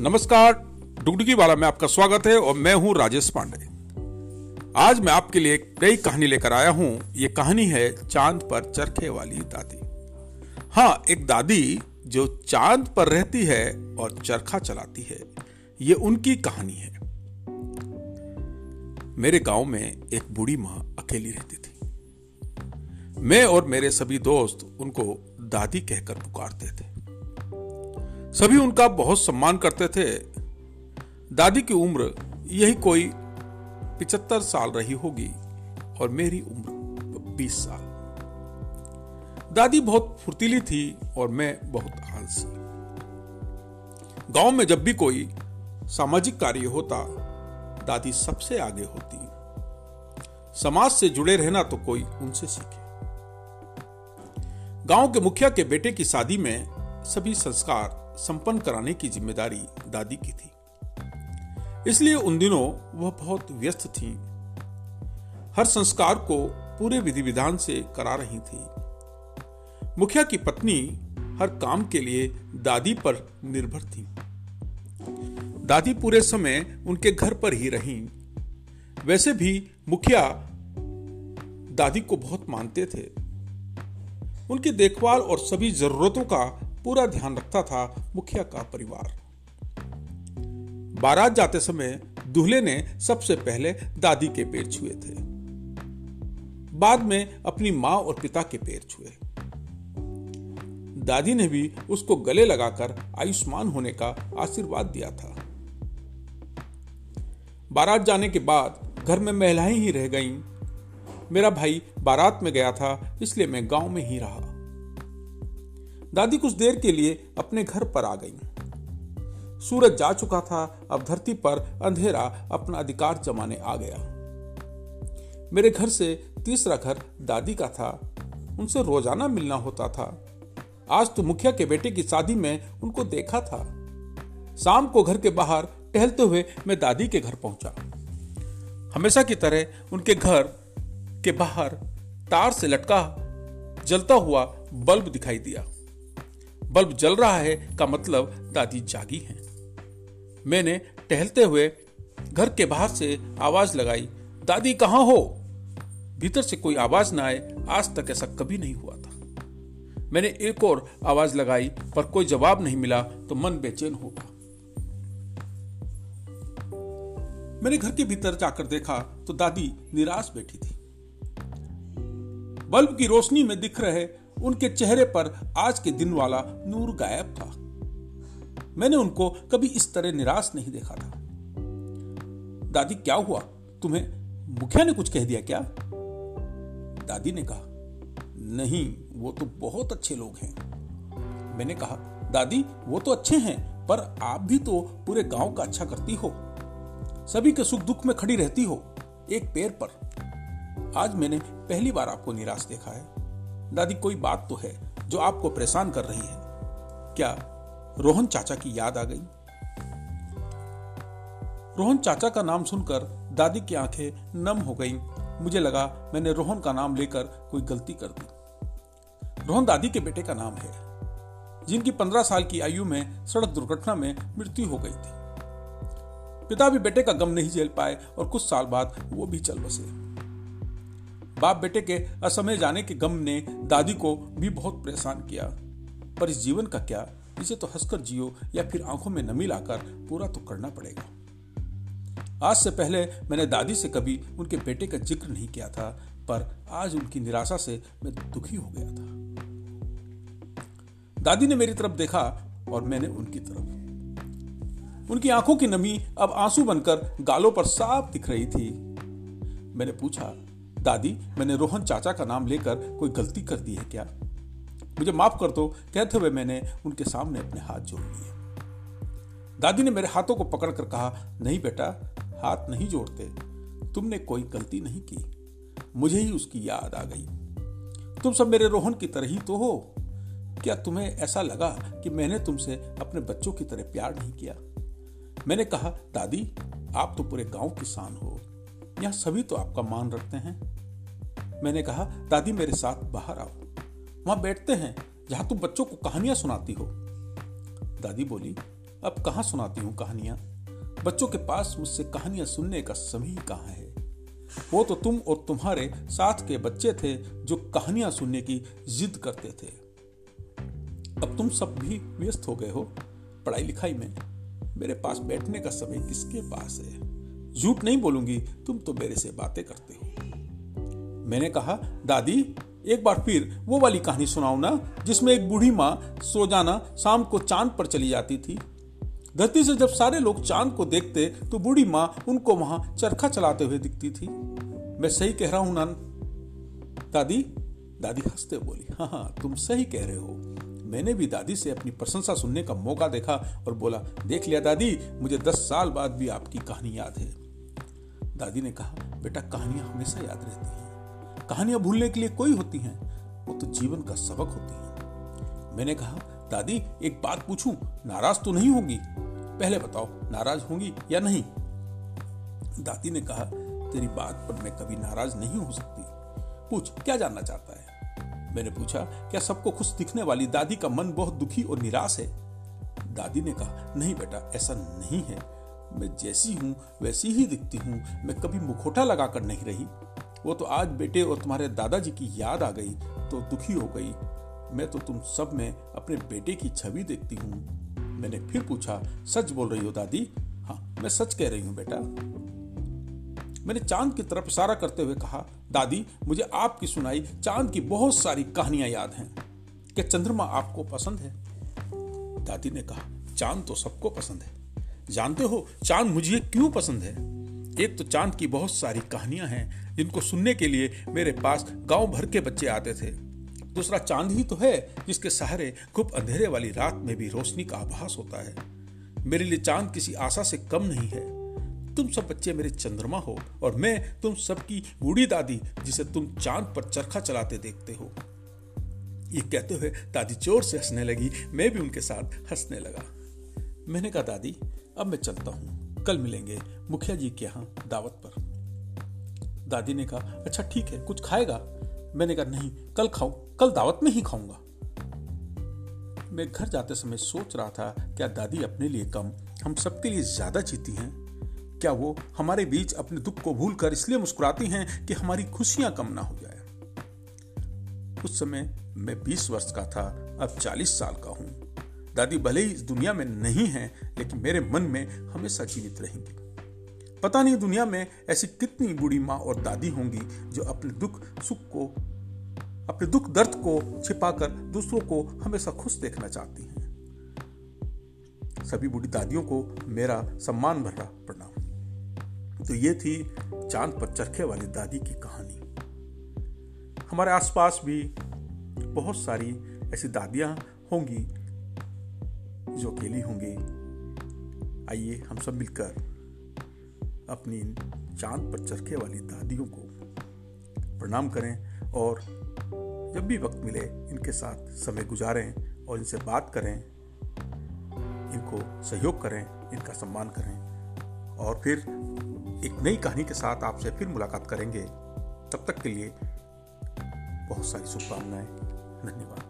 नमस्कार डुगडुगी वाला में आपका स्वागत है और मैं हूँ राजेश पांडे। आज मैं आपके लिए नई कहानी लेकर आया हूँ। ये कहानी है चाँद पर चरखे वाली दादी। हाँ एक दादी जो चाँद पर रहती है और चरखा चलाती है। ये उनकी कहानी है। मेरे गाँव में एक बूढ़ी माँ अकेली रहती थी। मैं और मेरे सभी दोस्त उनको दादी कहकर पुकारते थे। सभी उनका बहुत सम्मान करते थे। दादी की उम्र यही कोई पिचहत्तर साल रही होगी और मेरी उम्र बीस साल। दादी बहुत फुर्तीली थी और मैं बहुत आलसी। गाँव में जब भी कोई सामाजिक कार्य होता, दादी सबसे आगे होती। समाज से जुड़े रहना तो कोई उनसे सीखे। गाँव के मुखिया के बेटे की शादी में सभी संस्कार संपन्न कराने की ज़िम्मेदारी दादी की थी। इसलिए उन दिनों वह बहुत व्यस्त थी। हर संस्कार को पूरे विधि विधान से करा रही थी। मुखिया की पत्नी हर काम के लिए दादी पर निर्भर थी। दादी पूरे समय उनके घर पर ही रही। वैसे भी मुखिया दादी को बहुत मानते थे। उनकी देखभाल और सभी जरूरतों का पूरा ध्यान रखता था मुखिया का परिवार। बारात जाते समय दूल्हे ने सबसे पहले दादी के पैर छुए थे। बाद में अपनी माँ और पिता के पैर छुए। दादी ने भी उसको गले लगाकर आयुष्मान होने का आशीर्वाद दिया था। बारात जाने के बाद घर में महिलाएँ ही रह गईं। मेरा भाई बारात में गया था, इसलिए मैं गाँव में ही रहा। दादी कुछ देर के लिए अपने घर पर आ गई। सूरज जा चुका था, अब धरती पर अंधेरा अपना अधिकार जमाने आ गया। मेरे घर से तीसरा घर दादी का था। उनसे रोज़ाना मिलना होता था। आज तो मुखिया के बेटे की शादी में उनको देखा था। शाम को घर के बाहर टहलते हुए मैं दादी के घर पहुँचा। हमेशा की तरह उनके घर के बाहर तार से लटका जलता हुआ बल्ब दिखाई दिया। बल्ब जल रहा है का मतलब दादी जागी हैं। मैंने टहलते हुए घर के बाहर से आवाज़ लगाई, दादी कहाँ हो? भीतर से कोई आवाज़ ना आए, आज तक ऐसा कभी नहीं हुआ था। मैंने एक और आवाज़ लगाई, पर कोई जवाब नहीं मिला तो मन बेचैन हो गया। मैंने घर के भीतर जाकर देखा तो दादी निराश बैठी थी। बल्ब की रोशनी में दिख रहे उनके चेहरे पर आज के दिन वाला नूर गायब था। मैंने उनको कभी इस तरह निराश नहीं देखा था। दादी, क्या हुआ? तुम्हें मुखिया ने कुछ कह दिया क्या? दादी ने कहा, नहीं, वो तो बहुत अच्छे लोग हैं। मैंने कहा, दादी, वो तो अच्छे हैं, पर आप भी तो पूरे गाँव का अच्छा करती हो। सभी के सुख दुख में खड़ी रहती हो, एक पैर पर। आज मैंने पहली बार आपको निराश देखा है। दादी, कोई बात तो है जो आपको परेशान कर रही है? क्या रोहन चाचा की याद आ गई? रोहन चाचा का नाम सुनकर दादी की आँखें नम हो गईं। मुझे लगा मैंने रोहन का नाम लेकर कोई गलती कर दी। रोहन दादी के बेटे का नाम है, जिनकी पंद्रह साल की आयु में सड़क दुर्घटना में मृत्यु हो गई थी। पिता भी बेटे का गम नहीं झेल पाए और कुछ साल बाद वो भी चल बसे। बाप बेटे के असमय जाने के गम ने दादी को भी बहुत परेशान किया। पर इस जीवन का क्या? इसे तो हंसकर जियो या फिर आँखों में नमी लाकर पूरा तो करना पड़ेगा। आज से पहले मैंने दादी से कभी उनके बेटे का ज़िक्र नहीं किया था, पर आज उनकी निराशा से मैं दुखी हो गया था। दादी ने मेरी तरफ़ देखा और मैंने उनकी तरफ़। उनकी आँखों की नमी अब आँसू बनकर गालों पर साफ़ दिख रही थी। मैंने पूछा दादी, मैंने रोहन चाचा का नाम लेकर कोई गलती कर दी है क्या? मुझे माफ़ कर दो, कहते हुए मैंने उनके सामने अपने हाथ जोड़ लिए। दादी ने मेरे हाथों को पकड़कर कहा, नहीं बेटा, हाथ नहीं जोड़ते। तुमने कोई गलती नहीं की। मुझे ही उसकी याद आ गई। तुम सब मेरे रोहन की तरह ही तो हो। क्या तुम्हें ऐसा लगा कि मैंने तुमसे अपने बच्चों की तरह प्यार नहीं किया? मैंने कहा, दादी, आप तो पूरे गाँव किसान हो। यहाँ सभी तो आपका मान रखते हैं? मैंने कहा, दादी मेरे साथ बाहर आओ। वहाँ बैठते हैं, जहाँ तुम बच्चों को कहानियाँ सुनाती हो। दादी बोली, अब कहाँ सुनाती हूँ कहानियाँ? बच्चों के पास मुझसे कहानियाँ सुनने का समय कहाँ है? वो तो तुम और तुम्हारे साथ के बच्चे थे, जो कहानियाँ सुनने की जिद करते थे। अब तुम सब भी व्यस्त हो गए हो पढ़ाई लिखाई में। मेरे पास बैठने का समय किसके पास है? झूठ नहीं बोलूँगी, तुम तो मेरे से बातें करते हो। मैंने कहा, दादी, एक बार फिर वो वाली कहानी सुनाओ ना, जिसमें एक बूढ़ी माँ सो जाना शाम को चाँद पर चली जाती थी। धरती से जब सारे लोग चाँद को देखते तो बूढ़ी माँ उनको वहाँ चरखा चलाते हुए दिखती थी। मैं सही कह रहा हूँ नान? दादी दादी हँसते बोली हाँ हाँ तुम सही कह रहे हो। मैंने भी दादी से अपनी प्रशंसा सुनने का मौका देखा और बोला, देख लिया दादी, मुझे दस साल बाद भी आपकी कहानी याद है। दादी ने कहा, बेटा, कहानियाँ हमेशा याद रहती हैं। कहानियाँ भूलने के लिए कोई होती हैं, वो तो जीवन का सबक होती हैं। मैंने कहा, दादी, एक बात पूछूँ, नाराज़ तो नहीं होगी? पहले बताओ, नाराज़ होंगी या नहीं? दादी ने कहा, तेरी बात पर मैं कभी नाराज़ नहीं हो सकती। पूछ, क्या जानना चाहता है? मैंने पूछा, क्या सबको खुश दिखने वाली दादी का मन बहुत दुखी और निराश है? दादी ने कहा, नहीं बेटा, ऐसा नहीं है। मैं जैसी हूँ, वैसी ही दिखती हूँ। मैं कभी मुखोटा लगाकर नहीं रही। वो तो आज बेटे और तुम्हारे दादाजी की याद आ गई तो दुखी हो गई। मैं तो तुम सब में अपने बेटे की छवि देखती हूँ। मैंने फिर पूछा, सच बोल रही हो दादी? हाँ मैं सच कह रही हूँ, बेटा। मैंने चाँद की तरफ़ इशारा करते हुए कहा, दादी, मुझे आपकी सुनाई, चाँद की बहुत सारी कहानियाँ याद हैं। क्या चंद्रमा आपको पसंद है? दादी ने कहा, चाँद तो सबको पसंद है। जानते हो, चाँद मुझे क्यों पसंद है? एक तो चाँद की बहुत सारी कहानियाँ हैं जिनको सुनने के लिए मेरे पास गाँव भर के बच्चे आते थे। दूसरा चाँद ही तो है, जिसके सहारे खूब अंधेरे वाली रात में भी रोशनी का आभास होता है। मेरे लिए चाँद किसी आशा से कम नहीं है। तुम सब बच्चे मेरे चंद्रमा हो, और मैं तुम सबकी बूढ़ी दादी, जिसे तुम चाँद पर चरखा चलाते देखते हो। ये कहते हुए दादी ज़ोर से हंसने लगी, मैं भी उनके साथ हंसने लगा। मैंने कहा, दादी अब मैं चलता हूँ। कल मिलेंगे। मुखिया जी के यहाँ दावत पर। दादी ने कहा अच्छा ठीक है, कुछ खाएगा? मैंने कहा, नहीं, कल खाऊं। कल दावत में ही खाऊँगा। मैं घर जाते समय सोच रहा था, क्या दादी अपने लिए कम, हम सबके लिए ज़्यादा जीती हैं? क्या वो हमारे बीच अपने दुख को भूलकर इसलिए मुस्कुराती हैं कि हमारी खुशियाँ कम ना हो जाए? उस समय मैं 20 वर्ष का था, अब 40 साल का हूँ। दादी भले ही इस दुनिया में नहीं है लेकिन मेरे मन में हमेशा जीवित रहेंगी। पता नहीं दुनिया में ऐसी कितनी बूढ़ी माँ और दादी होंगी जो अपने दुख, सुख को, अपने दुख दर्द को छिपाकर दूसरों को हमेशा खुश देखना चाहती हैं। सभी बूढ़ी दादियों को मेरा सम्मान भरा प्रणाम। तो ये थी चाँद पर चरखे वाली दादी की कहानी। हमारे आसपास भी बहुत सारी ऐसी दादियाँ होंगी जो अकेली होंगी। आइए हम सब मिलकर अपनी चाँद पर चरखे वाली दादियों को प्रणाम करें और जब भी वक्त मिले इनके साथ समय गुजारें और इनसे बात करें, इनको सहयोग करें, इनका सम्मान करें और फिर एक नई कहानी के साथ आपसे फिर मुलाकात करेंगे। तब तक के लिए बहुत सारी शुभकामनाएँ। धन्यवाद।